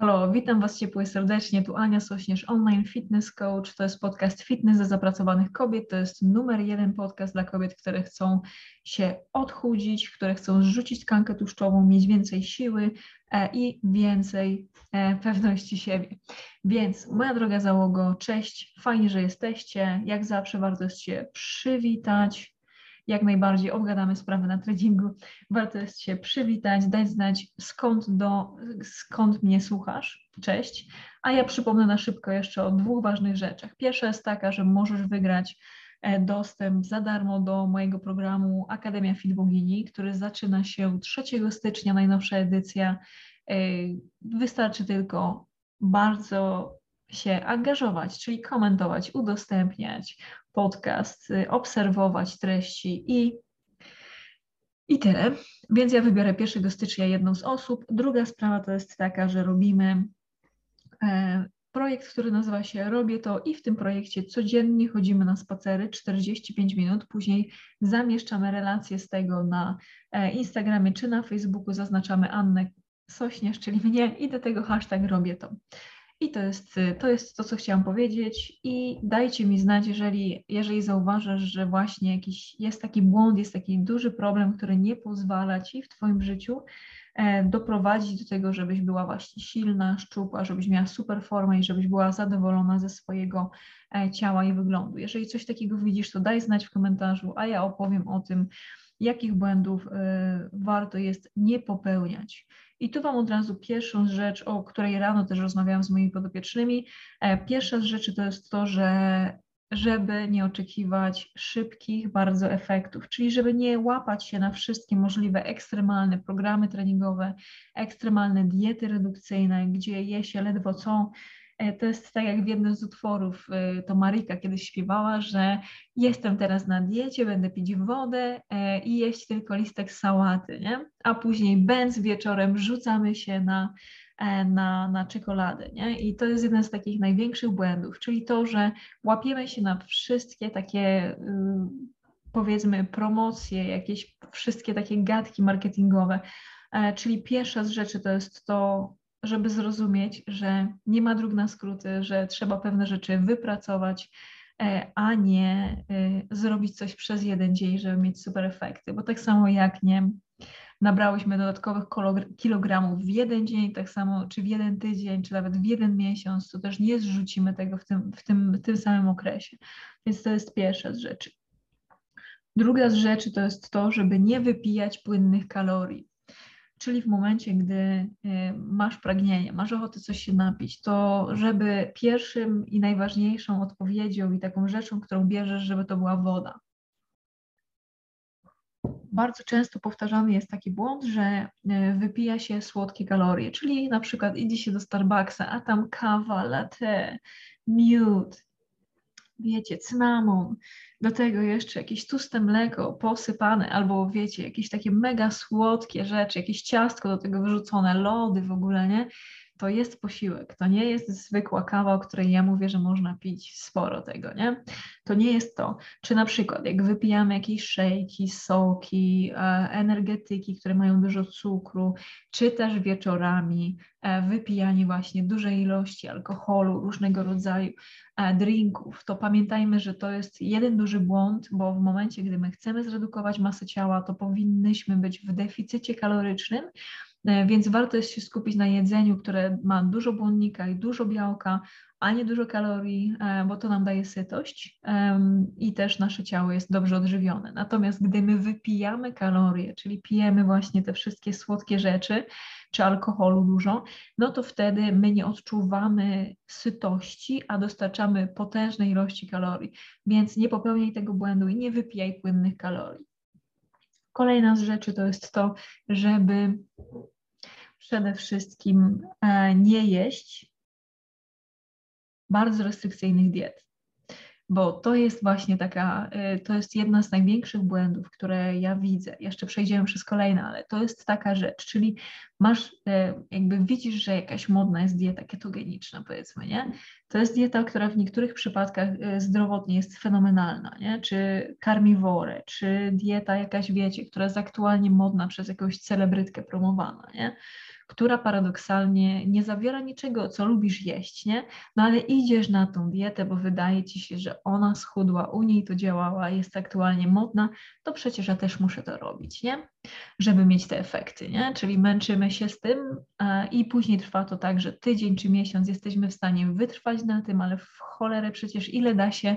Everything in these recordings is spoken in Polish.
Halo, witam Was ciepło i serdecznie. Tu Ania Sośnierz, online fitness coach. To jest podcast Fitness dla zapracowanych kobiet. To jest numer jeden podcast dla kobiet, które chcą się odchudzić, które chcą zrzucić tkankę tłuszczową, mieć więcej siły e, i więcej e, pewności siebie. Więc moja droga załogo, cześć, fajnie, że jesteście. Jak zawsze warto jest się przywitać, jak najbardziej obgadamy sprawy na treningu. Warto jest się przywitać, dać znać skąd, do, skąd mnie słuchasz. Cześć. A ja przypomnę na szybko jeszcze o dwóch ważnych rzeczach. Pierwsza jest taka, że możesz wygrać e, dostęp za darmo do mojego programu Akademia Fit Bogini, który zaczyna się 3 stycznia, najnowsza edycja. E, wystarczy tylko bardzo się angażować, czyli komentować, udostępniać, podcast, y, obserwować treści i, i tyle. Więc ja wybiorę 1 stycznia jedną z osób. Druga sprawa to jest taka, że robimy e, projekt, który nazywa się Robię to i w tym projekcie codziennie chodzimy na spacery 45 minut, później zamieszczamy relacje z tego na e, Instagramie czy na Facebooku, zaznaczamy Annę Sośnierz, czyli mnie i do tego hashtag Robię to. I to jest, to jest to, co chciałam powiedzieć. I dajcie mi znać, jeżeli, jeżeli zauważasz, że właśnie jakiś jest taki błąd, jest taki duży problem, który nie pozwala ci w Twoim życiu doprowadzić do tego, żebyś była właśnie silna, szczupła, żebyś miała super formę i żebyś była zadowolona ze swojego e, ciała i wyglądu. Jeżeli coś takiego widzisz, to daj znać w komentarzu, a ja opowiem o tym, jakich błędów y, warto jest nie popełniać. I tu Wam od razu pierwszą rzecz, o której rano też rozmawiałam z moimi podopiecznymi. E, pierwsza z rzeczy to jest to, że żeby nie oczekiwać szybkich bardzo efektów, czyli żeby nie łapać się na wszystkie możliwe ekstremalne programy treningowe, ekstremalne diety redukcyjne, gdzie je się ledwo co, E, to jest tak jak w jednym z utworów, e, to Marika kiedyś śpiewała, że jestem teraz na diecie, będę pić wodę e, i jeść tylko listek sałaty, nie? A później bęc wieczorem rzucamy się na, na, na czekoladę, nie? I to jest jeden z takich największych błędów, czyli to, że łapiemy się na wszystkie takie y, powiedzmy promocje, jakieś wszystkie takie gadki marketingowe, czyli pierwsza z rzeczy to jest to, żeby zrozumieć, że nie ma dróg na skróty, że trzeba pewne rzeczy wypracować, e, a nie e, zrobić coś przez jeden dzień, żeby mieć super efekty. Bo tak samo jak nie nabrałyśmy dodatkowych kilogramów w jeden dzień, tak samo czy w jeden tydzień, czy nawet w jeden miesiąc, to też nie zrzucimy tego w tym, w tym, w tym samym okresie. Więc to jest pierwsza z rzeczy. Druga z rzeczy to jest to, żeby nie wypijać płynnych kalorii. Czyli w momencie, gdy y, masz pragnienie, masz ochotę coś się napić, to żeby pierwszym i najważniejszą odpowiedzią i taką rzeczą, którą bierzesz, żeby to była woda. Bardzo często powtarzany jest taki błąd, że y, wypija się słodkie kalorie, czyli na przykład idzie się do Starbucksa, a tam kawa, latte, miód, wiecie, cynamon, do tego jeszcze jakieś tłuste mleko posypane, albo wiecie, jakieś takie mega słodkie rzeczy, jakieś ciastko do tego wyrzucone, lody w ogóle, nie? To jest posiłek, to nie jest zwykła kawa, o której ja mówię, że można pić sporo tego, nie? To nie jest to. Czy na przykład jak wypijamy jakieś szejki, soki, e, energetyki, które mają dużo cukru, czy też wieczorami e, wypijanie właśnie dużej ilości alkoholu, różnego rodzaju e, drinków, to pamiętajmy, że to jest jeden duży błąd, bo w momencie, gdy my chcemy zredukować masę ciała, to powinnyśmy być w deficycie kalorycznym, więc warto jest się skupić na jedzeniu, które ma dużo błonnika i dużo białka, a nie dużo kalorii, e, bo to nam daje sytość i też nasze ciało jest dobrze odżywione. Natomiast gdy my wypijamy kalorie, czyli pijemy właśnie te wszystkie słodkie rzeczy, czy alkoholu dużo, no to wtedy my nie odczuwamy sytości, a dostarczamy potężnej ilości kalorii. Więc nie popełniaj tego błędu i nie wypijaj płynnych kalorii. Kolejna z rzeczy to jest to, żeby przede wszystkim e, nie jeść bardzo restrykcyjnych diet bo to jest właśnie taka, y, to jest jedna z największych błędów, które ja widzę. Jeszcze przejdziemy przez kolejne, ale to jest taka rzecz, czyli masz, y, jakby widzisz, że jakaś modna jest dieta ketogeniczna, powiedzmy, nie? To jest dieta, która w niektórych przypadkach y, zdrowotnie jest fenomenalna, nie? Czy karmiwore, czy dieta jakaś, wiecie, która jest aktualnie modna przez jakąś celebrytkę promowana, nie? Która paradoksalnie nie zawiera niczego, co lubisz jeść, nie? No ale idziesz na tą dietę, bo wydaje ci się, że ona schudła, u niej to działała, jest aktualnie modna, to przecież ja też muszę to robić, nie? Żeby mieć te efekty, nie? Czyli męczymy się z tym e, i później trwa to tak, że tydzień czy miesiąc jesteśmy w stanie wytrwać na tym, ale w cholerę przecież ile da się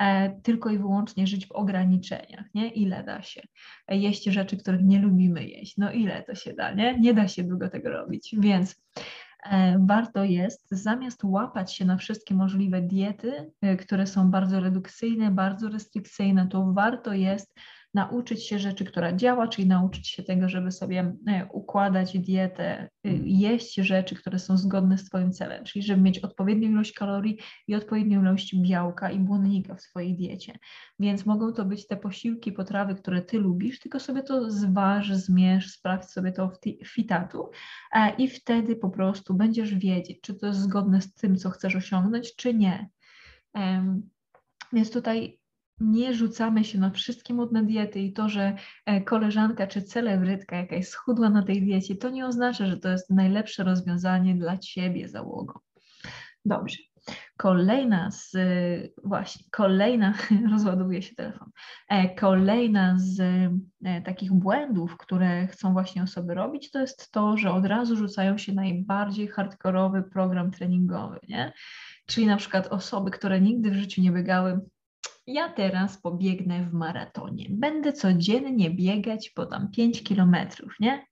E, tylko i wyłącznie żyć w ograniczeniach, nie? Ile da się jeść rzeczy, których nie lubimy jeść, no ile to się da, nie? Nie da się długo tego robić, więc e, warto jest zamiast łapać się na wszystkie możliwe diety, które są bardzo redukcyjne, bardzo restrykcyjne, to warto jest nauczyć się rzeczy, która działa, czyli nauczyć się tego, żeby sobie e, układać dietę, y, jeść rzeczy, które są zgodne z Twoim celem, czyli żeby mieć odpowiednią ilość kalorii i odpowiednią ilość białka i błonnika w swojej diecie. Więc mogą to być te posiłki, potrawy, które Ty lubisz, tylko sobie to zważ, zmierz, sprawdź sobie to w fitatu e, i wtedy po prostu będziesz wiedzieć, czy to jest zgodne z tym, co chcesz osiągnąć, czy nie. Więc tutaj nie rzucamy się na wszystkie modne diety i to, że e, koleżanka czy celebrytka jakaś schudła na tej diecie, to nie oznacza, że to jest najlepsze rozwiązanie dla Ciebie załogą. Dobrze. Kolejna z, właśnie, kolejna, rozładowuje się telefon, e, kolejna z e, takich błędów, które chcą właśnie osoby robić, to jest to, że od razu rzucają się najbardziej hardkorowy program treningowy, nie? Czyli na przykład osoby, które nigdy w życiu nie biegały ja teraz pobiegnę w maratonie. Będę codziennie biegać po tam 5 kilometrów, nie?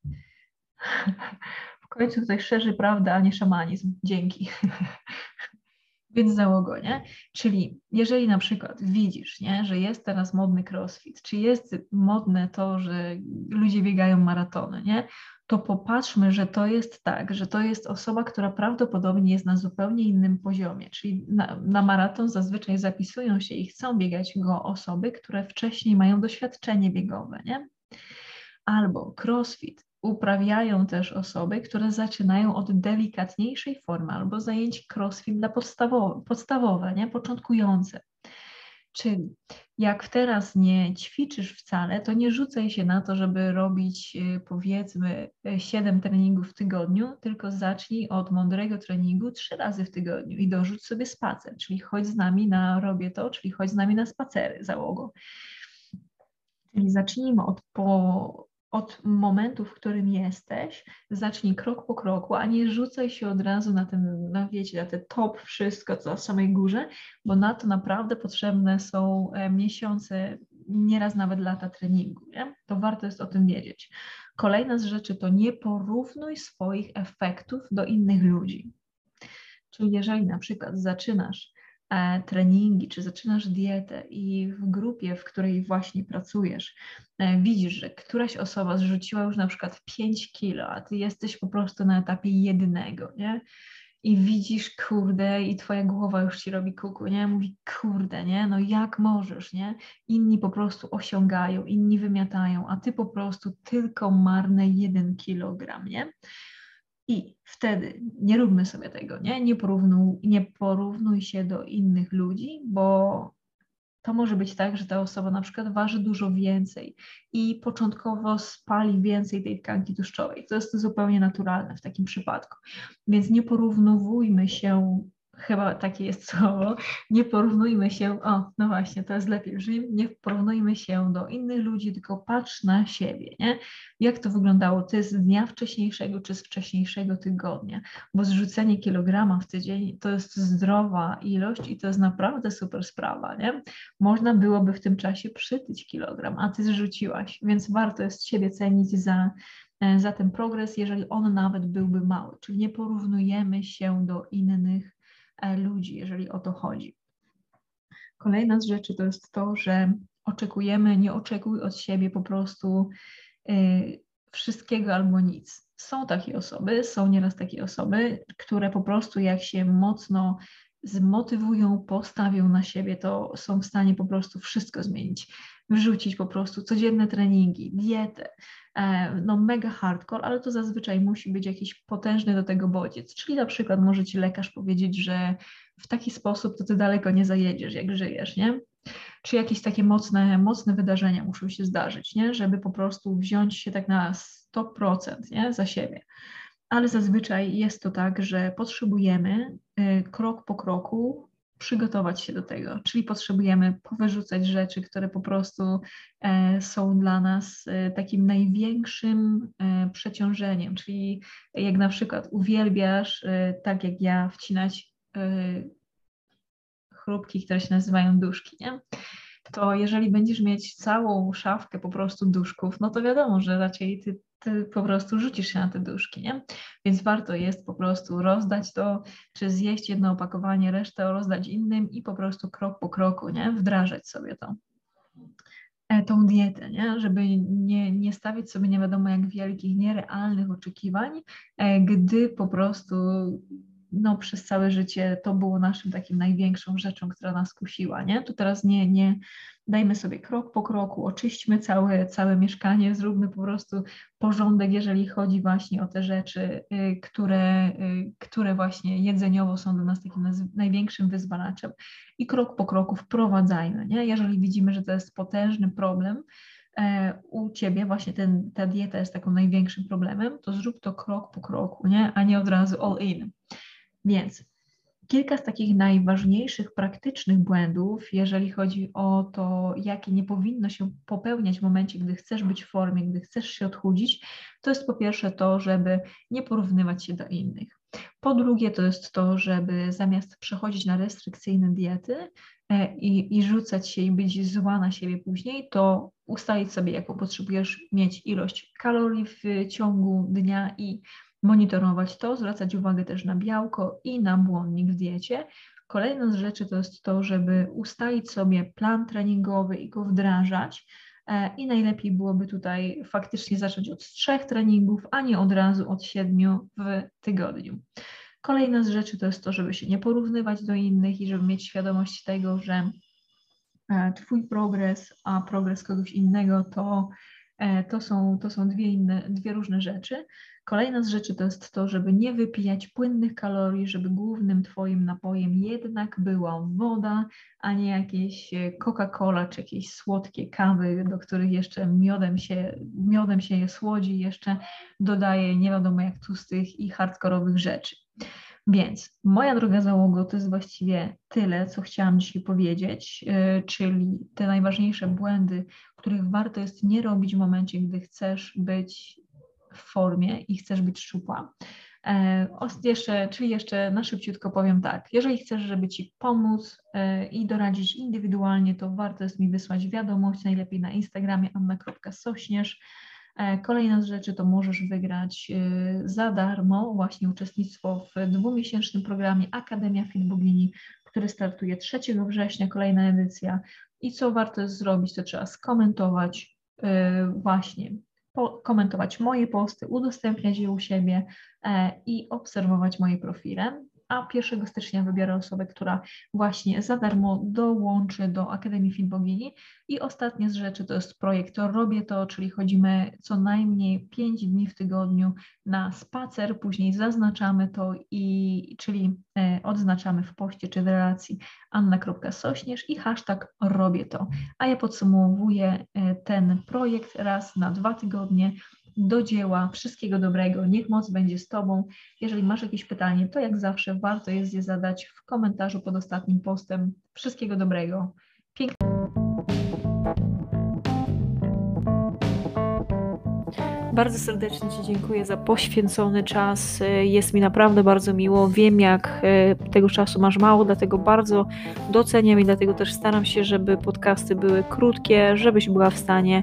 W końcu tutaj szerzy prawda, a nie szamanizm. Dzięki. Więc załogo, nie? Czyli jeżeli na przykład widzisz, nie, że jest teraz modny crossfit, czy jest modne to, że ludzie biegają maratony, nie? To popatrzmy, że to jest tak, że to jest osoba, która prawdopodobnie jest na zupełnie innym poziomie. Czyli na, na, maraton zazwyczaj zapisują się i chcą biegać go osoby, które wcześniej mają doświadczenie biegowe, nie? Albo crossfit uprawiają też osoby, które zaczynają od delikatniejszej formy albo zajęć crossfit dla podstawowe, podstawowe nie? początkujące. Czyli jak teraz nie ćwiczysz wcale, to nie rzucaj się na to, żeby robić y, powiedzmy 7 y, treningów w tygodniu, tylko zacznij od mądrego treningu 3 razy w tygodniu i dorzuć sobie spacer, czyli chodź z nami na robię to, czyli chodź z nami na spacery załogą. Czyli zacznijmy od po, od momentu, w którym jesteś, zacznij krok po kroku, a nie rzucaj się od razu na ten, na wiecie, na ten top wszystko, co w samej górze, bo na to naprawdę potrzebne są e, miesiące, nieraz nawet lata treningu, nie? To warto jest o tym wiedzieć. Kolejna z rzeczy to nie porównuj swoich efektów do innych ludzi. Czyli jeżeli na przykład zaczynasz treningi, czy zaczynasz dietę i w grupie, w której właśnie pracujesz, e, widzisz, że któraś osoba zrzuciła już na przykład 5 kilo, a ty jesteś po prostu na etapie jednego, nie? I widzisz, kurde, i twoja głowa już ci robi kuku, nie? Mówi, kurde, nie? No jak możesz, nie? Inni po prostu osiągają, inni wymiatają, a ty po prostu tylko marne jeden kilogram, nie? I wtedy nie róbmy sobie tego, nie? Nie, porównuj, nie porównuj się do innych ludzi, bo to może być tak, że ta osoba na przykład waży dużo więcej i początkowo spali więcej tej tkanki tłuszczowej. To jest zupełnie naturalne w takim przypadku. Więc nie porównujmy się chyba takie jest słowo, nie porównujmy się, o, no właśnie, to jest lepiej, że nie porównujmy się do innych ludzi, tylko patrz na siebie, nie? Jak to wyglądało ty z dnia wcześniejszego czy z wcześniejszego tygodnia, bo zrzucenie kilograma w tydzień to jest zdrowa ilość i to jest naprawdę super sprawa, nie? Można byłoby w tym czasie przytyć kilogram, a ty zrzuciłaś, więc warto jest siebie cenić za e, za ten progres, jeżeli on nawet byłby mały. Czyli nie porównujemy się do innych ludzi, jeżeli o to chodzi. Kolejna z rzeczy to jest to, że oczekujemy, nie oczekuj od siebie po prostu y, wszystkiego albo nic. Są takie osoby, są nieraz takie osoby, które po prostu jak się mocno zmotywują, postawią na siebie, to są w stanie po prostu wszystko zmienić. Wrzucić po prostu codzienne treningi, dietę, E, no mega hardcore, ale to zazwyczaj musi być jakiś potężny do tego bodziec. Czyli na przykład może ci lekarz powiedzieć, że w taki sposób to ty daleko nie zajedziesz, jak żyjesz, nie? Czy jakieś takie mocne, mocne wydarzenia muszą się zdarzyć, nie? Żeby po prostu wziąć się tak na 100% nie? za siebie. Ale zazwyczaj jest to tak, że potrzebujemy y, krok po kroku przygotować się do tego, czyli potrzebujemy powyrzucać rzeczy, które po prostu e, są dla nas e, takim największym e, przeciążeniem, czyli jak na przykład uwielbiasz, tak jak ja, wcinać chrupki, które się nazywają duszki, nie? to jeżeli będziesz mieć całą szafkę po prostu duszków, no to wiadomo, że raczej ty ty po prostu rzucisz się na te duszki, nie? Więc warto jest po prostu rozdać to, czy zjeść jedno opakowanie, resztę rozdać innym i po prostu krok po kroku, nie? Wdrażać sobie to e, tą dietę, nie? żeby nie, nie stawiać sobie nie wiadomo jak wielkich, nierealnych oczekiwań, e, gdy po prostu no, przez całe życie to było naszym takim największą rzeczą, która nas kusiła, nie? To teraz nie, nie dajmy sobie krok po kroku, oczyśćmy całe, całe mieszkanie, zróbmy po prostu porządek, jeżeli chodzi właśnie o te rzeczy, y, które, y, które właśnie jedzeniowo są dla nas takim największym wyzwalaczem i krok po kroku wprowadzajmy, nie? Jeżeli widzimy, że to jest potężny problem, e, u Ciebie właśnie ten, ta dieta jest takim największym problemem, to zrób to krok po kroku, nie? a nie od razu all in. Więc kilka z takich najważniejszych praktycznych błędów, jeżeli chodzi o to, jakie nie powinno się popełniać w momencie, gdy chcesz być w formie, gdy chcesz się odchudzić, to jest po pierwsze to, żeby nie porównywać się do innych. Po drugie, to jest to, żeby zamiast przechodzić na restrykcyjne diety e, i, i rzucać się i być zła na siebie później, to ustalić sobie, jaką potrzebujesz mieć ilość kalorii w ciągu dnia i monitorować to, zwracać uwagę też na białko i na błonnik w diecie. Kolejna z rzeczy to jest to, żeby ustalić sobie plan treningowy i go wdrażać. E, I najlepiej byłoby tutaj faktycznie zacząć od trzech treningów, a nie od razu od siedmiu w tygodniu. Kolejna z rzeczy to jest to, żeby się nie porównywać do innych i żeby mieć świadomość tego, że e, Twój progres, a progres kogoś innego to, to, są, to są dwie, inne, dwie różne rzeczy. Kolejna z rzeczy to jest to, żeby nie wypijać płynnych kalorii, żeby głównym Twoim napojem jednak była woda, a nie jakieś e, Coca-Cola czy jakieś słodkie kawy, do których jeszcze miodem się, miodem się je słodzi, jeszcze dodaje nie wiadomo jak tłustych i hardkorowych rzeczy. Więc moja droga załogo to jest właściwie tyle, co chciałam dzisiaj powiedzieć, yy, czyli te najważniejsze błędy, których warto jest nie robić w momencie, gdy chcesz być w formie i chcesz być szczupła. E, jeszcze, czyli jeszcze na szybciutko powiem tak, jeżeli chcesz, żeby Ci pomóc e, i doradzić indywidualnie, to warto jest mi wysłać wiadomość, najlepiej na Instagramie anna.sośnierz. E, kolejna z rzeczy to możesz wygrać za darmo właśnie uczestnictwo w dwumiesięcznym programie Akademia Fit Bogini, który startuje 3 września, kolejna edycja. I co warto jest zrobić, to trzeba skomentować właśnie komentować moje posty, udostępniać je u siebie e, i obserwować moje profile. A 1 stycznia wybiorę osobę, która właśnie za darmo dołączy do Akademii Fit Bogini. I ostatnie z rzeczy to jest projekt Robię to, czyli chodzimy co najmniej 5 dni w tygodniu na spacer, później zaznaczamy to i czyli e, odznaczamy w poście czy w relacji anna.sośnierz i hashtag robię to. A ja podsumowuję e, ten projekt raz na dwa tygodnie do dzieła. Wszystkiego dobrego. Niech moc będzie z Tobą. Jeżeli masz jakieś pytanie, to jak zawsze warto jest je zadać w komentarzu pod ostatnim postem. Wszystkiego dobrego. Pięknie. Bardzo serdecznie Ci dziękuję za poświęcony czas. Jest mi naprawdę bardzo miło. Wiem, jak e, tego czasu masz mało, dlatego bardzo doceniam i dlatego też staram się, żeby podcasty były krótkie, żebyś była w stanie